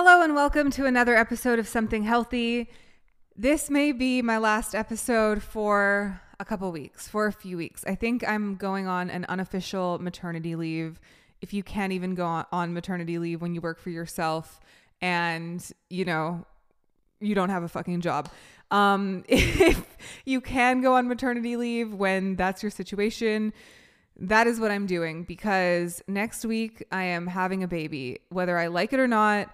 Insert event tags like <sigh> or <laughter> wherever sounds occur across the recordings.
Hello, and welcome to another episode of Something Healthy. This may be my last episode for a couple weeks, for a few weeks. I think I'm going on an unofficial maternity leave. If you can't even go on maternity leave when you work for yourself and, you know, you don't have a fucking job. Um, <laughs> if you can go on maternity leave when that's your situation, that is what I'm doing because next week I am having a baby. Whether I like it or not,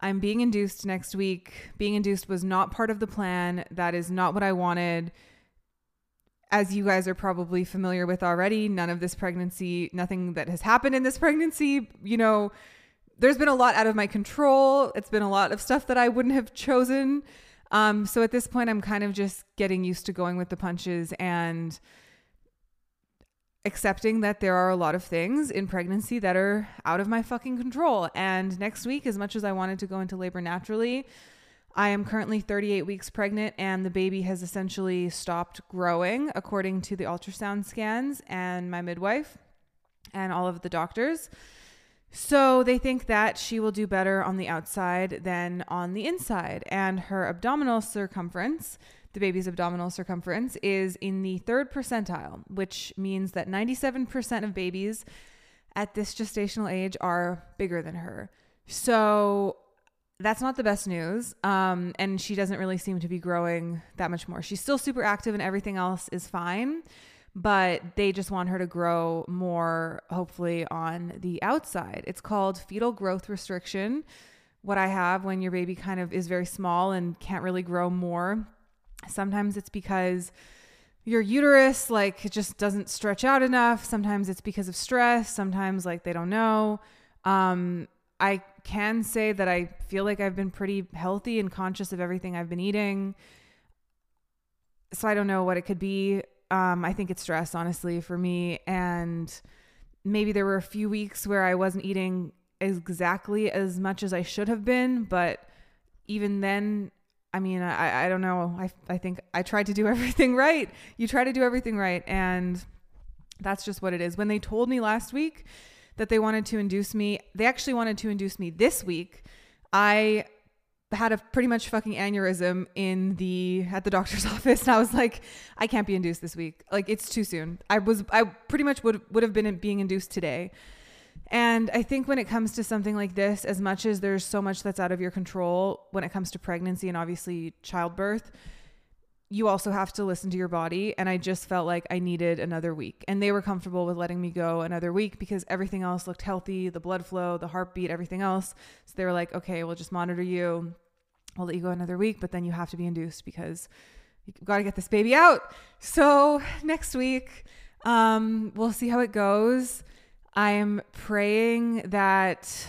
I'm being induced next week. Being induced was not part of the plan. That is not what I wanted. As you guys are probably familiar with already, none of this pregnancy, nothing that has happened in this pregnancy, you know, there's been a lot out of my control. It's been a lot of stuff that I wouldn't have chosen. Um, so at this point, I'm kind of just getting used to going with the punches and accepting that there are a lot of things in pregnancy that are out of my fucking control. And next week, as much as I wanted to go into labor naturally, I am currently 38 weeks pregnant and the baby has essentially stopped growing according to the ultrasound scans and my midwife and all of the doctors. So they think that she will do better on the outside than on the inside. And her abdominal circumference, the baby's abdominal circumference, is in the third percentile, which means that 97% of babies at this gestational age are bigger than her. So that's not the best news. Um, and she doesn't really seem to be growing that much more. She's still super active and everything else is fine but they just want her to grow more, hopefully, on the outside. It's called fetal growth restriction. What I have when your baby kind of is very small and can't really grow more. Sometimes it's because your uterus like just doesn't stretch out enough. Sometimes it's because of stress. Sometimes like they don't know. Um, I can say that I feel like I've been pretty healthy and conscious of everything I've been eating. So I don't know what it could be. Um, I think it's stress, honestly, for me. And maybe there were a few weeks where I wasn't eating exactly as much as I should have been. But even then, I mean, I, I don't know. I, I think I tried to do <laughs> everything right. You try to do everything right. And that's just what it is. When they told me last week that they wanted to induce me, they actually wanted to induce me this week. I had a pretty much fucking aneurysm in the at the doctor's <laughs> office and I was like I can't be induced this week like it's too soon I was I pretty much would would have been being induced today and I think when it comes to something like this as much as there's so much that's out of your control when it comes to pregnancy and obviously childbirth you also have to listen to your body. And I just felt like I needed another week. And they were comfortable with letting me go another week because everything else looked healthy the blood flow the heartbeat everything else. So they were like okay we'll just monitor you. We'll let you go another week but then you have to be induced because you've got to get this baby out. So next week um, we'll see how it goes I'm praying that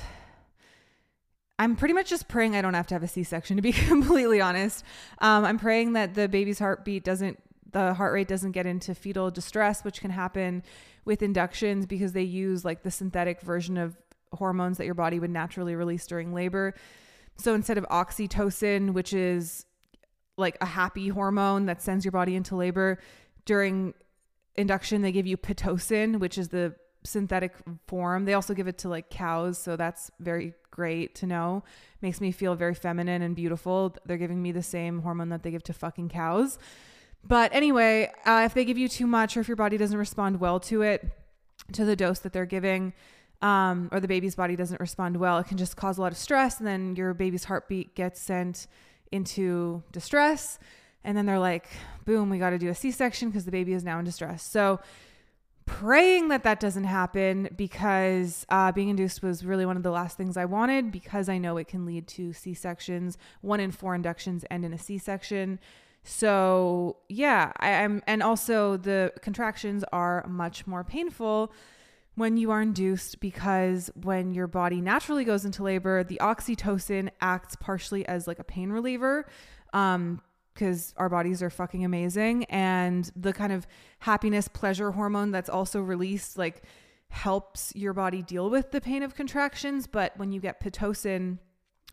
I'm pretty much just praying I don't have to have a C-section to be <laughs> completely honest. Um, I'm praying that the baby's heartbeat doesn't, the heart rate doesn't get into fetal distress, which can happen with inductions because they use like the synthetic version of hormones that your body would naturally release during labor. So instead of oxytocin, which is like a happy hormone that sends your body into labor, during induction they give you pitocin, which is the synthetic form. They also give it to like cows, so that's very great to know. Makes me feel very feminine and beautiful. They're giving me the same hormone that they give to fucking cows. But anyway, uh, if they give you too much or if your body doesn't respond well to it, to the dose that they're giving, um, or the baby's body doesn't respond well, it can just cause a lot of stress. And then your baby's heartbeat gets sent into distress. And then they're like, boom, we got to do a C section because the baby is now in distress. So praying that that doesn't happen because uh, being induced was really one of the last things I wanted because I know it can lead to C sections. One in four inductions end in a C section. So yeah, I, am and also the contractions are much more painful when you are induced because when your body naturally goes into labor, the oxytocin acts partially as like a pain reliever. Um, because our bodies are fucking amazing and the kind of happiness pleasure hormone that's also released like helps your body deal with the pain of contractions but when you get pitocin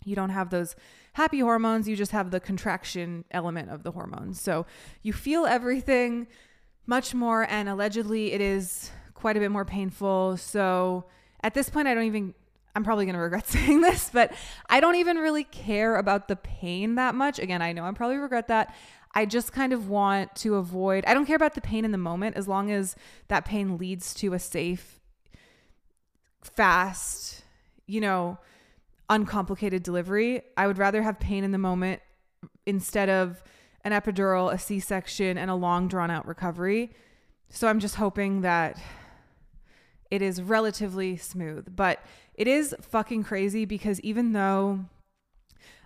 you don't have those happy hormones you just have the contraction element of the hormones so you feel everything much more and allegedly it is quite a bit more painful. So at this point i don't even I'm probably going to regret <laughs> saying this, but I don't even really care about the pain that much. Again, I know I probably regret that. I just kind of want to avoid, I don't care about the pain in the moment as long as that pain leads to a safe, fast, you know, uncomplicated delivery. I would rather have pain in the moment instead of an epidural, a C section, and a long drawn out recovery. So I'm just hoping that it is relatively smooth. But it is fucking crazy because even though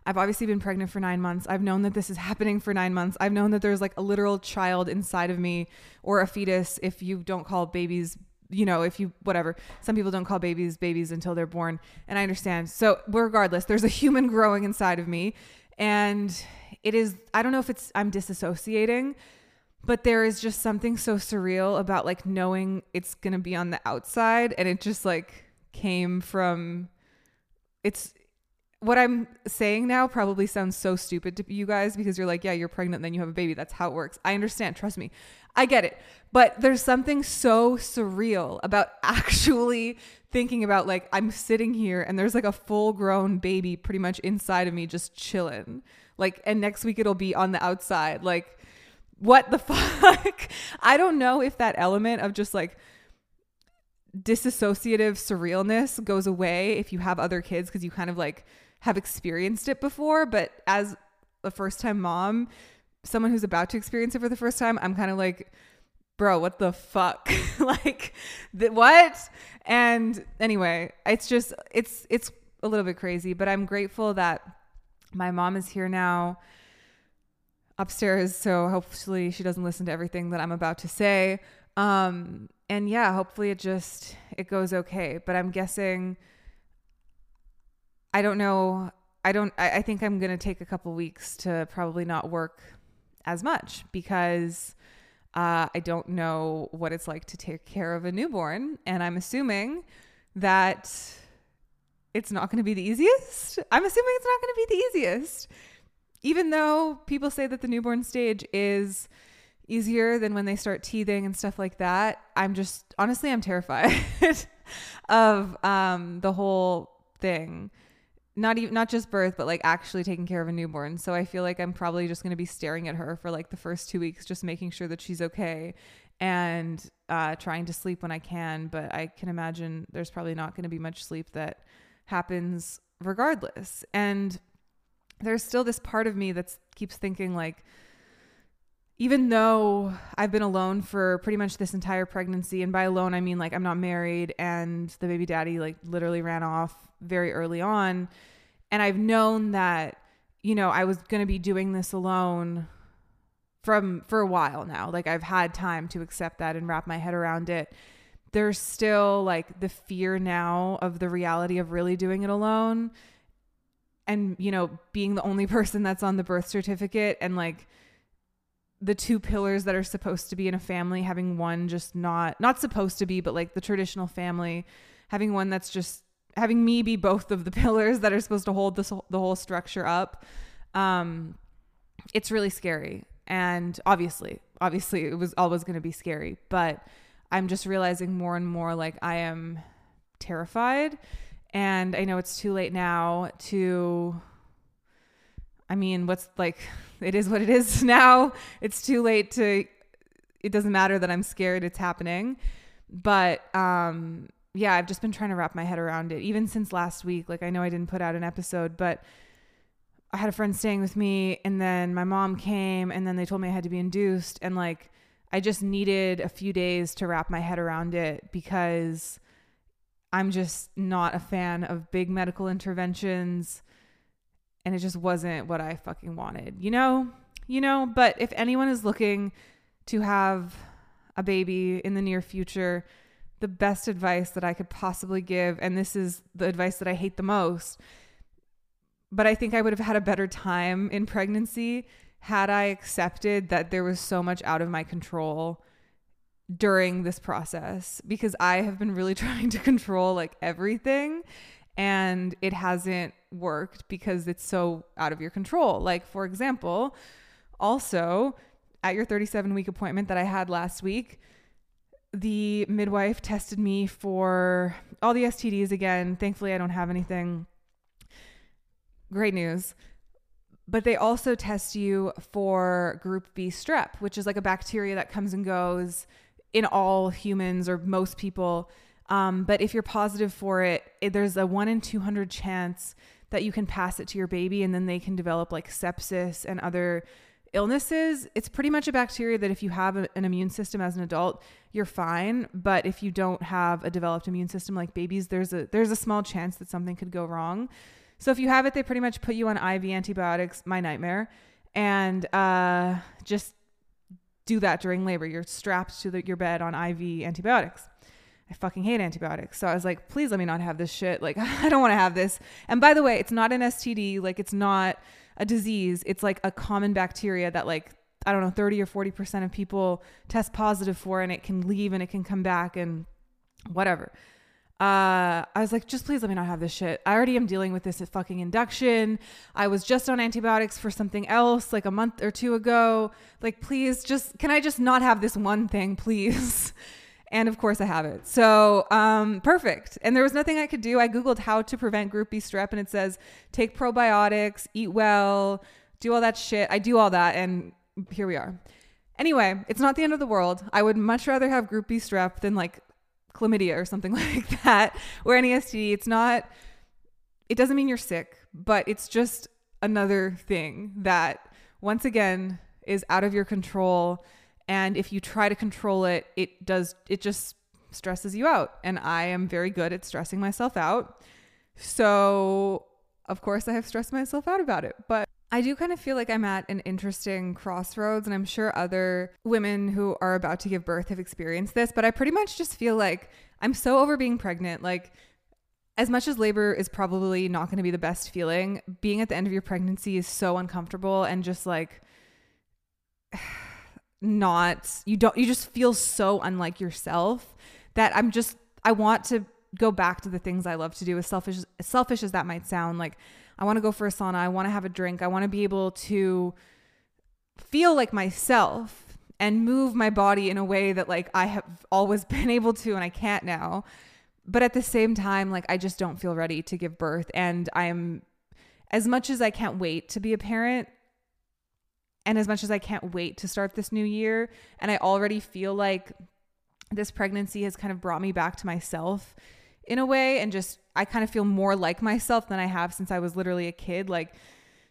I've obviously been pregnant for nine months, I've known that this is <laughs> happening for nine months. I've known that there's like a literal child inside of me or a fetus if you don't call babies you know, if you whatever, some people don't call babies babies until they're born, and I understand. So, regardless, there's a human <laughs> growing inside of me, and it is I don't know if it's I'm disassociating, but there is just something so surreal about like knowing it's going to be on the outside and it just like came from it's what I'm saying now probably sounds so stupid to you guys because you're like, yeah, you're pregnant, then you have a baby. That's how it works. I understand. Trust me. I get it. But there's something so surreal about <laughs> actually thinking about like, I'm sitting here and there's like a full grown baby pretty much inside of me just chilling. Like, and next week it'll be on the outside. Like, what the <laughs> fuck? I don't know if that element of just like, disassociative surrealness goes away if you have other kids because you kind of like have experienced it before, but as a first time mom, someone who's about to experience it for the first time, I'm kind of like, bro, what the fuck? <laughs> like, th- what? And anyway, it's just, it's, it's a little bit crazy, but I'm grateful that my mom is here now upstairs. So hopefully she doesn't listen to everything that I'm about to say. Um, and yeah, hopefully it just, it goes okay. But I'm guessing, I don't know. I don't. I, I think I'm gonna take a couple weeks to probably not work as much because uh, I don't know what it's like to take care of a newborn, and I'm assuming that it's not going to be the easiest. I'm assuming it's not going to be the easiest, even though people say that the newborn stage is easier than when they start teething and stuff like that. I'm just honestly, I'm terrified <laughs> of um, the whole thing. Not even not just birth but like actually taking care of a newborn. So i feel like i'm probably just going to be staring at her for like the first two weeks just making sure that she's okay and uh, trying to sleep when i can. But i can imagine there's probably not going to be much sleep that happens regardless. And there's still this part of me that keeps thinking like even though I've been alone for pretty much this entire pregnancy, and by alone, I mean like I'm not married and the baby daddy like literally ran off very early on. And I've known that, you know, I was going to be doing this alone from for a while now. Like I've had time to accept that and wrap my head around it. There's still like the fear now of the reality of really doing it alone and, you know, being the only <laughs> person that's on the birth certificate and like the two pillars that are supposed to be in a family having one just not not supposed to be but like the traditional family having one that's just having me be both of the <laughs> pillars that are supposed to hold this the whole structure up um it's really scary. And obviously obviously it was always going to be scary but i'm just realizing more and more like i am terrified. And i know it's too late now to I mean, what's like, <laughs> it is what it is <laughs> now. It's too late to, it doesn't matter that I'm scared it's happening. But um, yeah, I've just been trying to wrap my head around it, even since last week. Like, I know I didn't put out an episode, but I had a friend staying with me, and then my mom came, and then they told me I had to be induced. And like, I just needed a few days to wrap my head around it because I'm just not a fan of big medical interventions and it just wasn't what I fucking wanted, you know? You know, but if anyone is looking to have a baby in the near future, the best advice that I could possibly give, and this is the advice that I hate the most, but I think I would have had a better time in pregnancy had I accepted that there was so much out of my control during this process because I have been really <laughs> trying to control like everything and it hasn't worked because it's so out of your control. Like, for example, also at your 37 week appointment that I had last week, the midwife tested me for all the STDs again. Thankfully, I don't have anything. Great news. But they also test you for group B strep, which is like a bacteria that comes and goes in all humans or most people. Um, but if you're positive for it, it, there's a one in 200 chance that you can pass it to your baby and then they can develop like sepsis and other illnesses. It's pretty much a bacteria that if you have a, an immune system as an adult, you're fine. But if you don't have a developed immune system like babies, there's a there's a small chance that something could go wrong. So if you have it, they pretty much put you on IV antibiotics. My nightmare, and uh, just do that during labor. You're strapped to the, your bed on IV antibiotics. I fucking hate antibiotics. So I was like, please let me not have this shit. Like, <laughs> I don't want to have this. And by the way, it's not an STD. Like, it's not a disease. It's like a common bacteria that, like, I don't know, 30 or 40% of people test positive for, and it can leave and it can come back and whatever. Uh, I was like, just please let me not have this shit. I already am dealing with this fucking induction. I was just on antibiotics for something else like a month or two ago. Like, please just, can I just not have this one thing, please? <laughs> And of course I have it. So, um, perfect. And there was nothing I could do. I Googled how to prevent group B strep and it says take probiotics, eat well, do all that shit. I do all that. And here we are. Anyway, it's not the end of the world. I would much rather have group B strep than like chlamydia or something <laughs> like that or any STD. It's not, it doesn't mean you're sick, but it's just another thing that once again is out of your control and if you try to control it it does it just stresses you out. And i am very good at stressing myself out. So of course i have stressed myself out about it. But I do kind of feel like I'm at an interesting crossroads, and I'm sure other women who are about to give birth have experienced this, but I pretty much just feel like I'm so over being pregnant. Like, as much as labor is probably not going to be the best feeling, being at the end of your pregnancy is so uncomfortable and just like <sighs> not you don't you just feel so unlike yourself that I'm just I want to go back to the things I love to do. As selfish as selfish as that might sound like I want to go for a sauna I want to have a drink I want to be able to feel like myself and move my body in a way that like I have always <laughs> been able to and I can't now. But at the same time like I just don't feel ready to give birth and I am as much as I can't wait to be a parent and as much as I can't wait to start this new year, and I already feel like this pregnancy has kind of brought me back to myself in a way, and just I kind of feel more like myself than I have since I was literally a kid. Like,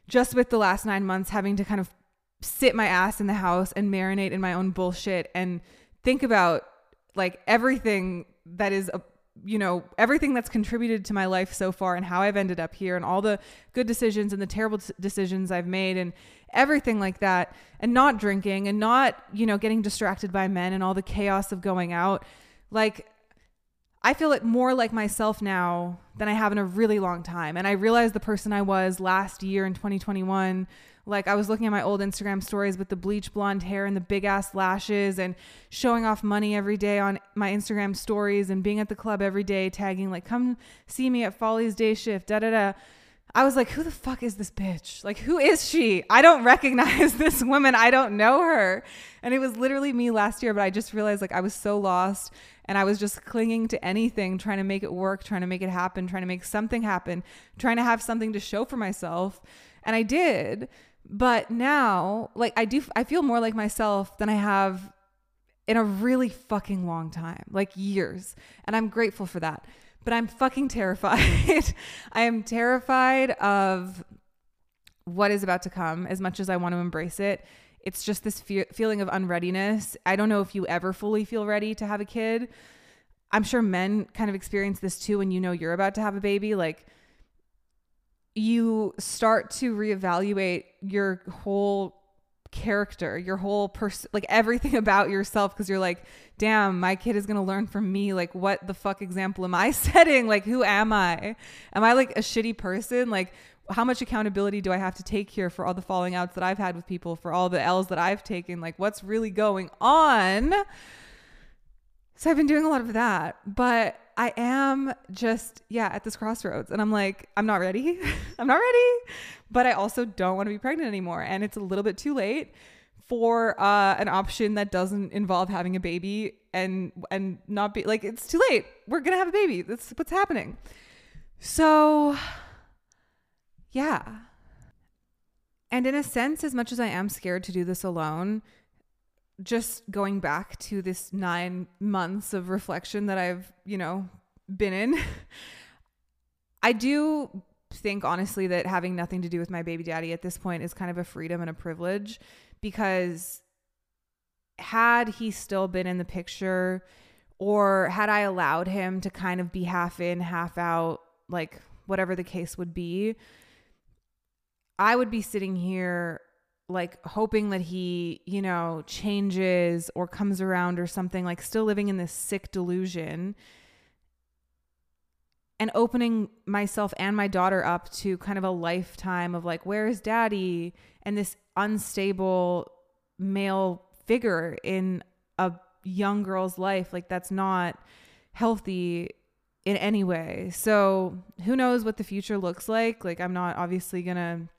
just with the last nine months, having to kind of sit my ass in the house and marinate in my own bullshit and think about like everything that is a you know, everything that's contributed to my life so far and how I've ended up here and all the good decisions and the terrible decisions I've made and everything like that and not drinking and not, you know, getting distracted by men and all the chaos of going out. Like I feel it more like myself now than I have in a really long time. And I realized the person I was last year in 2021 like I was looking at my old Instagram stories with the bleach blonde hair and the big ass lashes and showing off money every day on my Instagram stories and being at the club every day tagging like come see me at Folly's day shift da da da. I was like, who the fuck is this bitch? Like, who is she? I don't <laughs> recognize this woman. I don't know her. And it was literally me last year, but I just realized like I was so lost and I was just clinging to anything, trying to make it work, trying to make it happen, trying to make something happen, trying to have something to show for myself. And I did. But now, like I do, I feel more like myself than I have in a really fucking long time, like years. And I'm grateful for that. But I'm fucking terrified. <laughs> I am terrified of what is about to come as much as I want to embrace it. It's just this fe- feeling of unreadiness. I don't know if you ever fully feel ready to have a kid. I'm sure men kind of experience this too when you know you're about to have a baby. Like, you start to reevaluate your whole character, your whole person, like everything <laughs> about yourself because you're like, damn, my kid is to learn from me. Like, what the fuck example am I <laughs> setting? Like, who am I? Am I like a shitty person? Like, how much accountability do I have to take here for all the falling outs that I've had with people, for all the L's that I've taken? Like, what's really going on? So I've been doing a lot of that, but I am just, yeah, at this crossroads. And I'm like, I'm not ready. <laughs> I'm not ready. But I also don't want to be pregnant anymore. And it's a little bit too late. for uh, an option that doesn't involve having a baby and and not be like it's too late. We're gonna have a baby. That's what's happening. So yeah. And in a sense, as much as I am scared to do this alone, just going back to this nine months of reflection that I've, you know, been in, <laughs> I do think honestly that having nothing to do with my baby daddy at this point is kind of a freedom and a privilege because had he still been in the picture or had I allowed him to kind of be half in, half out, like whatever the case would be, I would be sitting here like hoping that he, you know, changes or comes around or something, like still living in this sick delusion and opening myself and my daughter up to kind of a lifetime of like, where is daddy? And this unstable male figure in a young girl's life. Like, that's not healthy in any way. So, who knows what the future looks like? Like, I'm not obviously to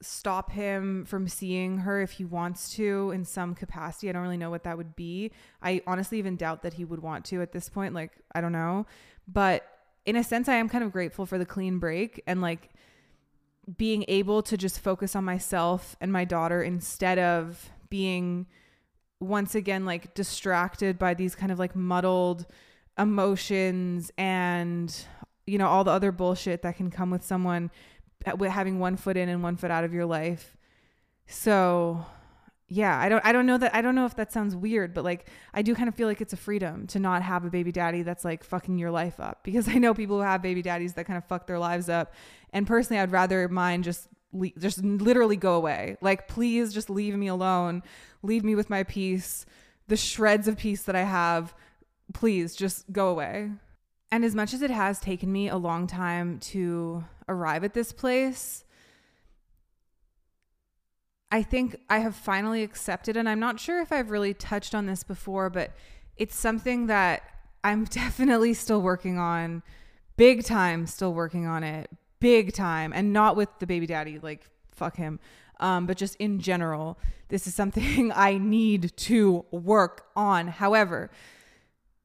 stop him from seeing her if he wants to in some capacity. I don't really know what that would be. I honestly even doubt that he would want to at this point. Like, I don't know. But in a sense, I am kind of grateful for the clean break and like being able to just focus on myself and my daughter instead of being once again like distracted by these kind of like muddled emotions and you know all the other bullshit that can come with someone having one foot in and one foot out of your life. So, yeah, I don't I don't know that I don't know if that sounds weird, but like I do kind of feel like it's a freedom to not have a baby daddy that's like fucking your life up because <laughs> I know people who have baby daddies that kind of fuck their lives up. And personally, I'd rather mine just just literally go away. Like please just leave me alone. Leave me with my peace. The shreds of peace that I have, please just go away. And as much as it has taken me a long time to arrive at this place, I think I have finally accepted, and I'm not sure if I've really touched on this before, but it's something that I'm <laughs> definitely still working on, big time, still working on it, big time, and not with the baby daddy, like, fuck him, um, but just in general. This is something <laughs> I need to work on. However,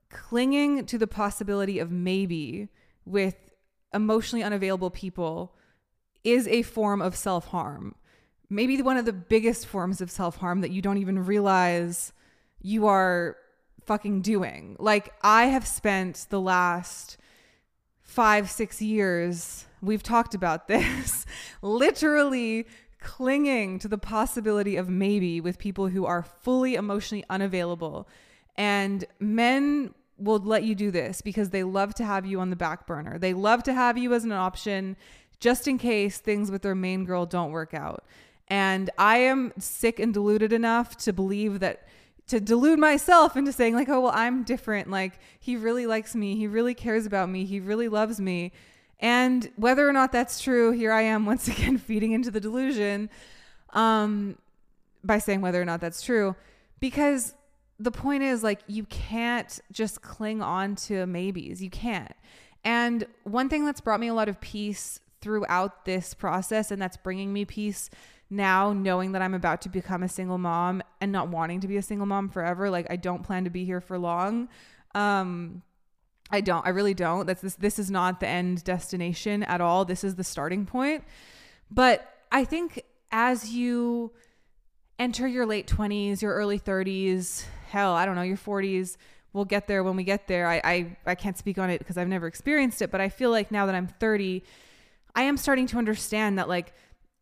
clinging to the possibility of maybe with emotionally unavailable people is a form of self harm. Maybe one of the biggest forms of self harm that you don't even realize you are fucking doing. Like, I have spent the last five, six years, we've talked about this, <laughs> literally clinging to the possibility of maybe with people who are fully emotionally unavailable. And men will let you do this because they love to have you on the back burner. They love to have you as an option just in case things with their main girl don't work out. And I am sick and deluded enough to believe that to delude myself into saying like, "Oh, well, I'm different. Like he really likes me. He really cares about me. He really loves me." And whether or not that's true, here I am <laughs> once again feeding into the delusion um by saying whether or not that's true because the point is like you can't just cling on to maybes. You can't. And one thing that's brought me a lot of peace throughout this process and that's bringing me peace now knowing that I'm about to become a single mom and not wanting to be a single mom forever like I don't plan to be here for long um I don't I really don't that's this this is not the end destination at all this is the starting point but I think as you enter your late 20s your early 30s hell, I don't know, your 40s. We'll get there when we get there. I, I, I can't speak on it because I've never experienced it, but I feel like now that I'm 30, I am starting to understand that like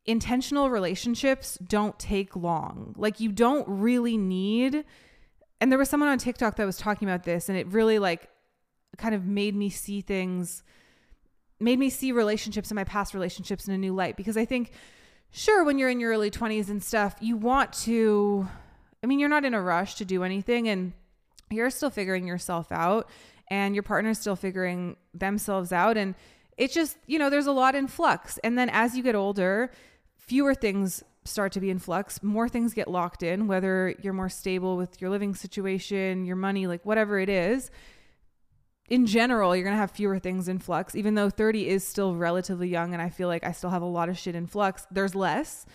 intentional relationships don't take long. Like you don't really need and there was someone on TikTok that was talking about this and it really like kind of made me see things made me see relationships and my past relationships in a new light because I think sure when you're in your early 20s and stuff, you want to I mean, you're not in a rush to do anything and you're still figuring yourself out and your partner's still figuring themselves out. And it's just, you know, there's a lot in flux. And then as you get older, fewer things start to be in flux, more things get locked in, whether you're more stable with your living situation, your money, like whatever it is. In general, you're going to have fewer things in flux, even though 30 is still relatively young. And I feel like I still have a lot of shit in flux. There's less.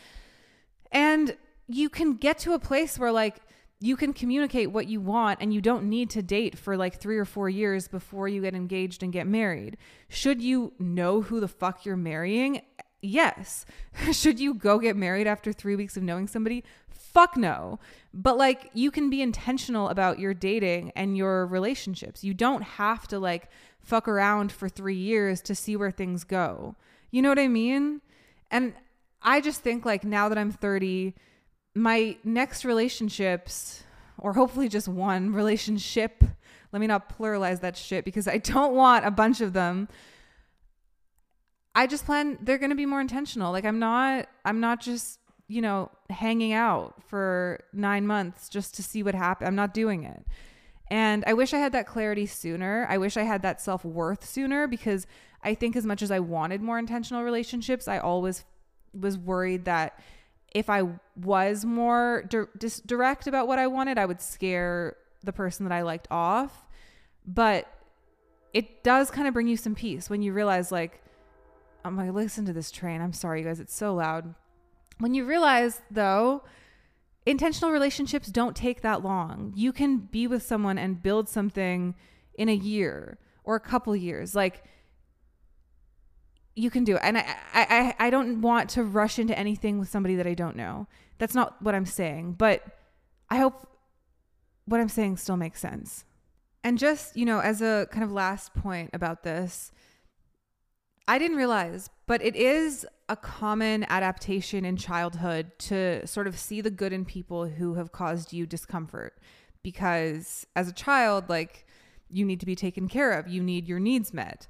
And you can get to a place where like you can communicate what you want and you don't need to date for like 3 or 4 years before you get engaged and get married. Should you know who the fuck you're marrying? Yes. <laughs> Should you go get married after 3 weeks of knowing somebody? Fuck no. But like you can be intentional about your dating and your relationships. You don't have to like fuck around for 3 years to see where things go. You know what I mean? And I just think like now that I'm 30, my next relationships, or hopefully just one relationship, let me not pluralize that shit because I don't want a bunch of them. I just plan they're going to be more intentional. Like I'm not I'm not just, you know, hanging out for 9 months just to see what happens. I'm not doing it. And I wish I had that clarity sooner. I wish I had that self-worth sooner because I think as much as I wanted more intentional relationships, I always was worried that if I was more di- dis- direct about what I wanted, I would scare the person that I liked off. But it does kind of bring you some peace when you realize, like, I'm like, listen to this train. I'm sorry, you guys, it's so loud. When you realize, though, intentional relationships don't take that long. You can be with someone and build something in a year or a couple years. Like, you can do it. And I, I, I don't want to rush into anything with somebody that I don't know. That's not what I'm saying. But I hope what I'm saying still makes sense. And just, you know, as a kind of last point about this, I didn't realize, but it is a common adaptation in childhood to sort of see the good in people who have caused you discomfort. Because as a child, like, you need to be taken care of, you need your needs met.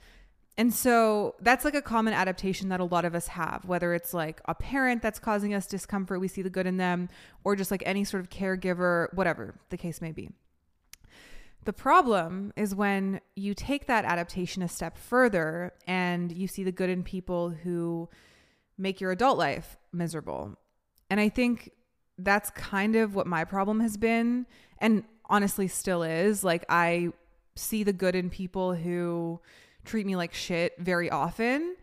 And so that's like a common adaptation that a lot of us have, whether it's like a parent that's causing us discomfort, we see the good in them, or just like any sort of caregiver, whatever the case may be. The problem is when you take that adaptation a step further and you see the good in people who make your adult life miserable. And I think that's kind of what my problem has been, and honestly still is. Like, I see the good in people who treat me like shit very often.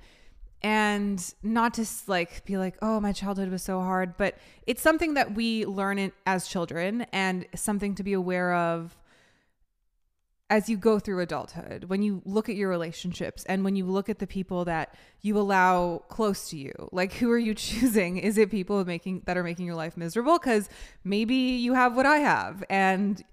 And not to like be like oh my childhood was so hard but it's something that we learn it as children and something to be aware of as you go through adulthood. When you look at your relationships and when you look at the people that you allow close to you like who are you <laughs> choosing? Is it people making that are making your life miserable? Cuz maybe you have what i have. And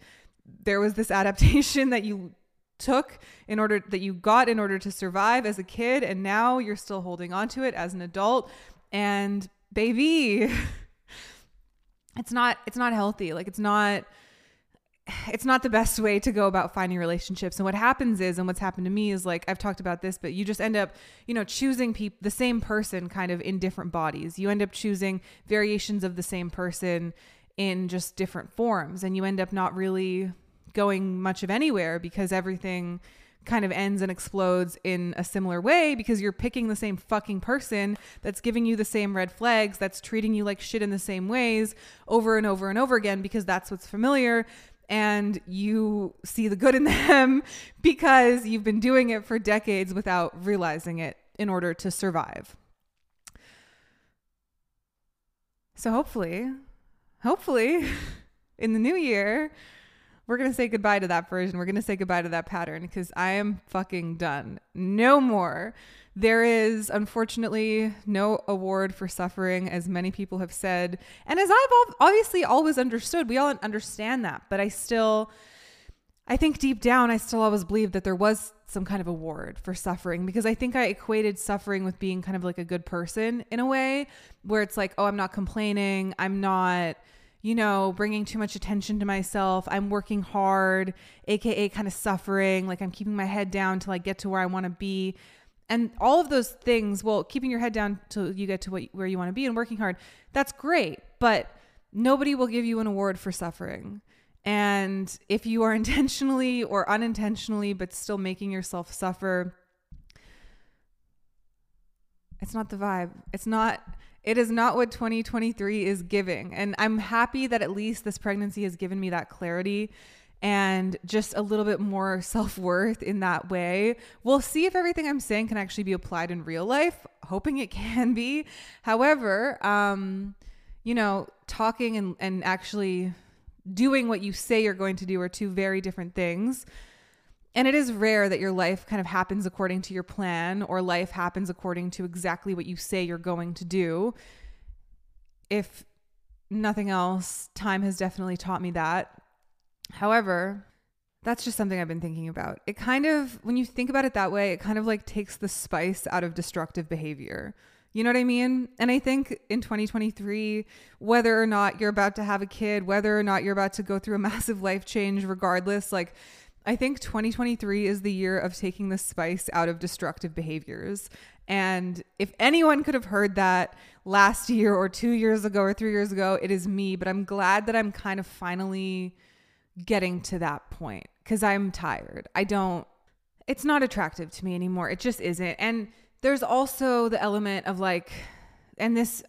there was this <laughs> adaptation that you took in order that you got in order to survive as a kid and now you're still holding on to it as an adult. And baby <laughs> it's not it's not healthy. Like it's not it's not the best way to go about finding relationships. And what happens is and what's happened to me is like I've talked about this but you just end up you know choosing people the same person kind of in different bodies. You end up choosing variations of the same person in just different forms and you end up not really going much of anywhere because everything kind of ends and explodes in a similar way because you're picking the same fucking person that's giving you the same red flags, that's treating you like shit in the same ways over and over and over again because that's what's familiar. And you see the good in <laughs> them because you've been doing it for decades without realizing it in order to survive. So, hopefully, hopefully, <laughs> in the new year, we're going to say goodbye to that version. We're going to say goodbye to that pattern because I am fucking done. No more. There is unfortunately no award for suffering, as many people have said. And as I've obviously always understood, we all understand that. But I still, I think deep down, I still always believed that there was some kind of award for suffering because I think I equated suffering with being kind of like a good person in a way where it's like, oh, I'm not complaining. I'm not you know, bringing too much attention to myself. I'm working hard, aka kind of suffering, like I'm keeping my head down till I get to where I want to be. And all of those things, well, keeping your head down till you get to what, where you want to be and working hard, that's great. But nobody will give you an award for suffering. And if you are <laughs> intentionally or unintentionally, but still making yourself suffer, it's not the vibe. It's not it is not what 2023 is giving. And I'm happy that at least this pregnancy has given me that clarity and just a little bit more <laughs> self worth in that way. We'll see if everything I'm saying can actually be applied in real life, hoping it <laughs> can be. However, um, you know, talking and, and actually doing what you say you're going to do are two very different things. And it is rare that your life kind of happens according to your plan or life happens according to exactly what you say you're going to do. If nothing else, time has definitely taught me that. However, that's just something I've been thinking about. It kind of, when you think about it that way, it kind of like takes the spice out of destructive behavior. You know what I mean? And I think in 2023, whether or not you're about to have a kid, whether or not you're about to go through a <laughs> massive life change, regardless, like I think 2023 is the year of taking the spice out of destructive behaviors. And if anyone could have heard that last year or two years ago or three years ago, it is me. But I'm glad that I'm kind of finally getting to that point because I'm tired. I don't, it's not attractive to me anymore. It just isn't. And there's also the element of like, and this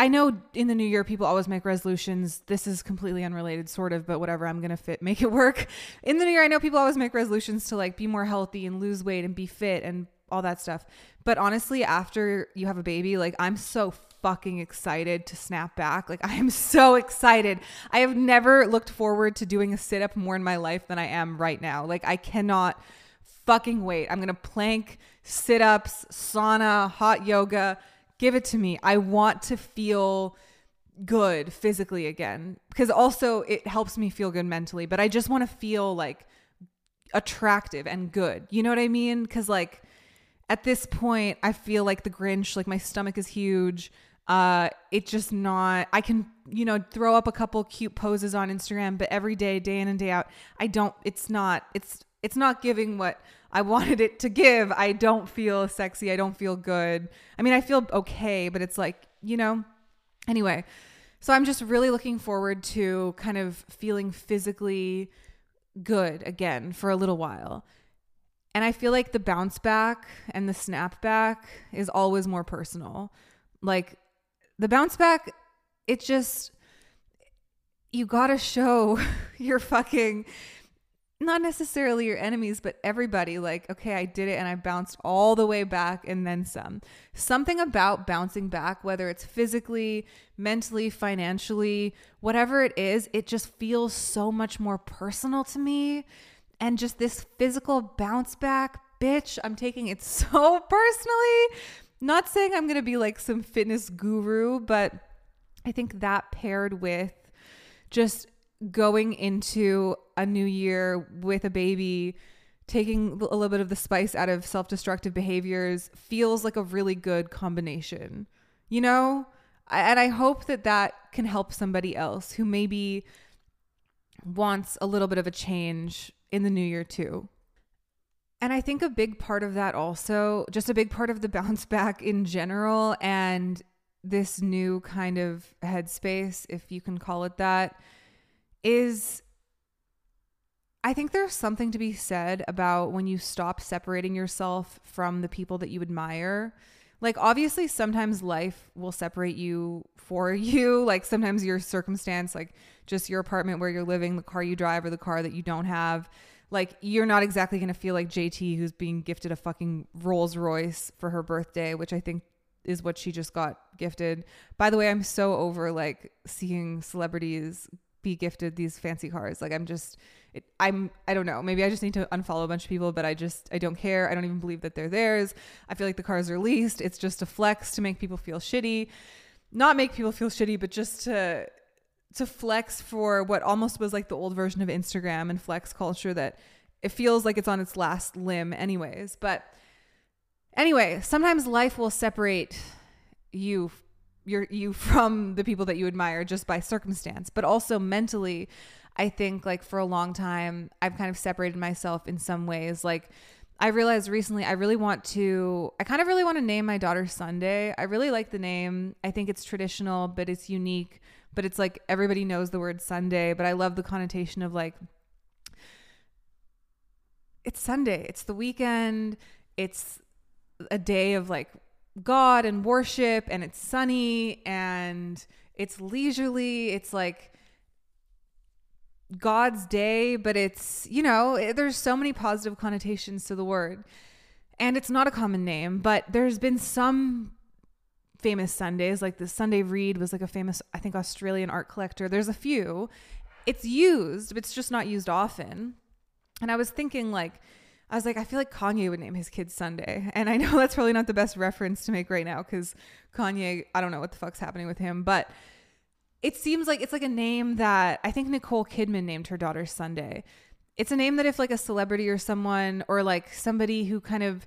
I know in the new year people always make resolutions. This is completely unrelated, sort of, but whatever. I'm gonna fit <laughs> make it work. In the new year, I know people always make resolutions to like be more healthy and lose weight and be fit and all that stuff. But honestly, after you have a baby, like I'm so fucking excited to snap back. Like <laughs> I am so excited. I have never looked forward to doing a sit up more in my life than I am right now. Like I cannot fucking wait. I'm gonna plank, sit ups, sauna, hot yoga Give it to me. I want to feel good physically again because also it helps me feel good mentally, but I just want to feel like attractive and good. You know what I mean? Cuz like at this point I feel like the Grinch, like my stomach is huge. Uh it's just not I can, you know, throw up a couple cute poses on Instagram, but every day, day in and day out, I don't it's not it's it's not giving what I wanted it to give. I don't feel sexy. I don't feel good. I mean, I feel okay, but it's like, you know, anyway. So I'm just really looking forward to kind of feeling physically good again for a little while. And I feel like the bounce back and the snap back is always more personal. Like the bounce back, it just, you gotta show <laughs> your fucking not necessarily your enemies, but everybody, like, okay, I did it and I bounced all the way back and then some. Something about bouncing back, whether it's physically, mentally, financially, whatever it is, it just feels so much more personal to me. And just this physical bounce back, bitch, I'm taking it <laughs> so personally. Not saying I'm to be like some fitness guru, but I think that paired with just going into a new year with a baby, taking a little bit of the spice out of self destructive behaviors feels like a really good combination, you know? And I hope that that can help somebody else who maybe wants a little bit of a change in the new year too. And I think a big part of that also, just a big part of the <laughs> bounce back in general and this new kind of headspace, if you can call it that, is I think there's something to be said about when you stop separating yourself from the people that you admire. Like, obviously, sometimes life will separate you for <laughs> you. Like, sometimes your circumstance, like just your apartment where you're living, the car you drive, or the car that you don't have, like, you're not exactly going to feel like JT, who's being gifted a fucking Rolls Royce for her birthday, which I think is what she just got gifted. By the way, I'm so over like seeing celebrities be gifted these fancy cars. Like I'm just, it, I'm, I don't know. Maybe I just need to unfollow a bunch of people, but I just, I don't care. I don't even believe that they're theirs. I feel like the cars are leased. It's just a flex to make people feel shitty, not make people feel shitty, but just to, to flex for what almost was like the old version of Instagram and flex culture that it feels like it's on its last limb, anyways. But anyway, sometimes life will separate you your you <laughs> from the people that you admire just by circumstance, but also mentally. I think like for a long time I've kind of separated myself in some ways. Like I realized recently I really want to I kind of really want to name my daughter Sunday. I really like the name. I think it's traditional, but it's unique. But it's like everybody knows the word Sunday, but I love the connotation of like it's Sunday. It's the weekend. It's a day of like God and worship and it's sunny and it's leisurely. It's like God's day, but it's, you know, eh, there's so many positive connotations to the word. And it's not a common name, but there's been some famous Sundays. Like the Sunday Reed was like a famous, I think, Australian art collector. There's a few. It's used, but it's just not used often. And I was thinking, like, I was like, I feel like Kanye would name his kid Sunday. <laughs> And I know that's probably not the best reference to make right now because Kanye, I don't know what the fuck's happening with him, but it seems like it's like a name that I think Nicole Kidman named her daughter Sunday. It's a name that if like a celebrity or someone or like somebody who kind of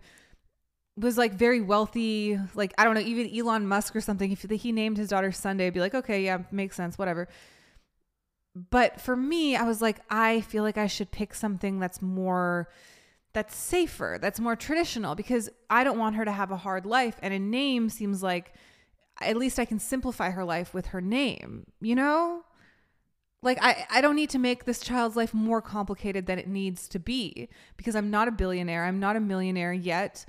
was like very wealthy, like I don't know, even Elon Musk or something, if he named his daughter Sunday, I'd be like, okay, yeah, makes sense, whatever. But for me, I was like, I feel like I should pick something that's more that's safer, that's more traditional because I don't want her to have a hard life and a name seems like at least I can simplify her life with her name, you know? Like I, I don't need to make this child's life more complicated than it needs to be because I'm not a billionaire. I'm not a millionaire yet.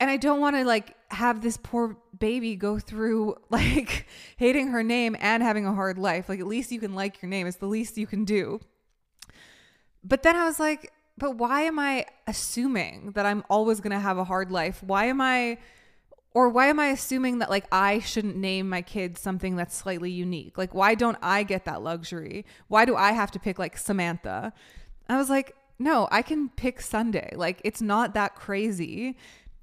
And I don't want to like have this poor baby go through <laughs> like hating her name and having a hard life. Like at least you can like your name. It's the least you can do. But then I was like, but why am I assuming that I'm always going to have a hard life? Why am I or why am I assuming that like I shouldn't name my kids something that's slightly unique? Like why don't I get that luxury? Why do I have to pick like Samantha? I was like, no, I can pick Sunday. Like it's not that crazy.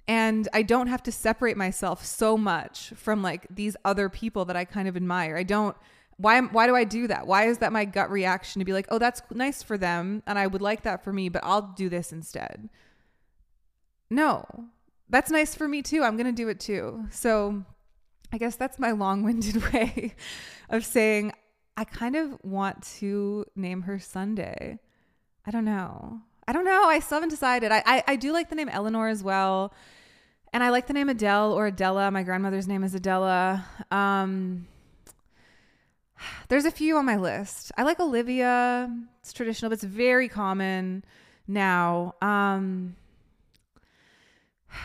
And I don't have to separate myself so much from like these other people that I kind of admire. I don't why why do I do that? Why is that my gut reaction to be like, "Oh, that's nice for them and I would like that for me, but I'll do this instead." No that's nice for me too. I'm going to do it too. So I guess that's my long winded <laughs> way of saying I kind of want to name her Sunday. I don't know. I don't know. I still haven't decided. I, I, I do like the name Eleanor as well. And I like the name Adele or Adela. My grandmother's name is Adela. Um, <sighs> there's a few on my list. I like Olivia. It's traditional, but it's very common now. Um, <sighs>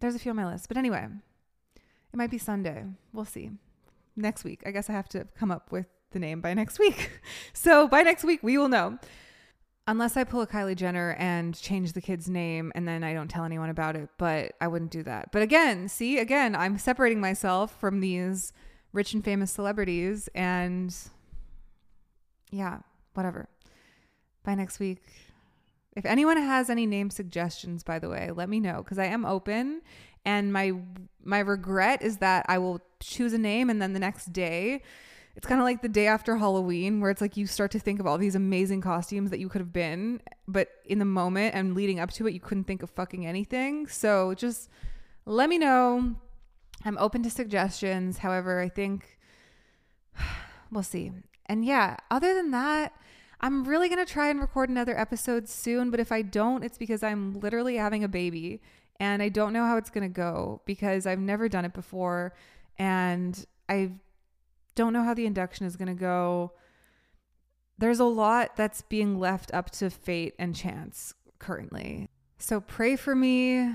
there's a few on my list. But anyway, it might be Sunday. We'll see. Next week. I guess I have to come up with the name by <laughs> next week. so by next week, we will know. Unless I pull a Kylie Jenner and change the kid's name and then I don't tell anyone about it, but I wouldn't do that. But again, see, again, I'm separating myself from these rich and famous celebrities and yeah, whatever. By next week, if anyone has any name suggestions, by the way, let me know because I am open. And my my regret is that I will choose a name and then the next day, it's kind of like the day after Halloween where it's like you start to think of all these amazing costumes that you could have been, but in the moment and leading up to it, you couldn't think of fucking anything. So just let me know. I'm open to suggestions. However, I think <sighs> we'll see. And yeah, other than that, I'm really going to try and record another episode soon, but if I don't, it's because I'm literally having a baby and I don't know how it's going to go because I've never done it before and I don't know how the induction is going to go. There's a lot that's being left up to fate and chance currently. So pray for me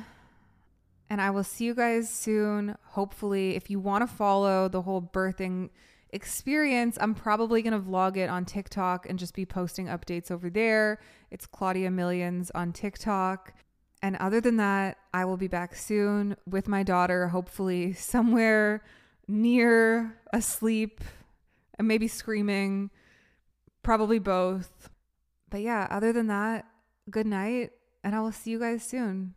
and I will see you guys soon. Hopefully, if you want to follow the whole birthing experience, I'm probably going to vlog it on TikTok and just be posting updates over there. It's Claudia Millions on TikTok. And other than that, I will be back soon with my daughter, hopefully somewhere near asleep and maybe screaming, probably both. But yeah, other than that, good night, and I will see you guys soon.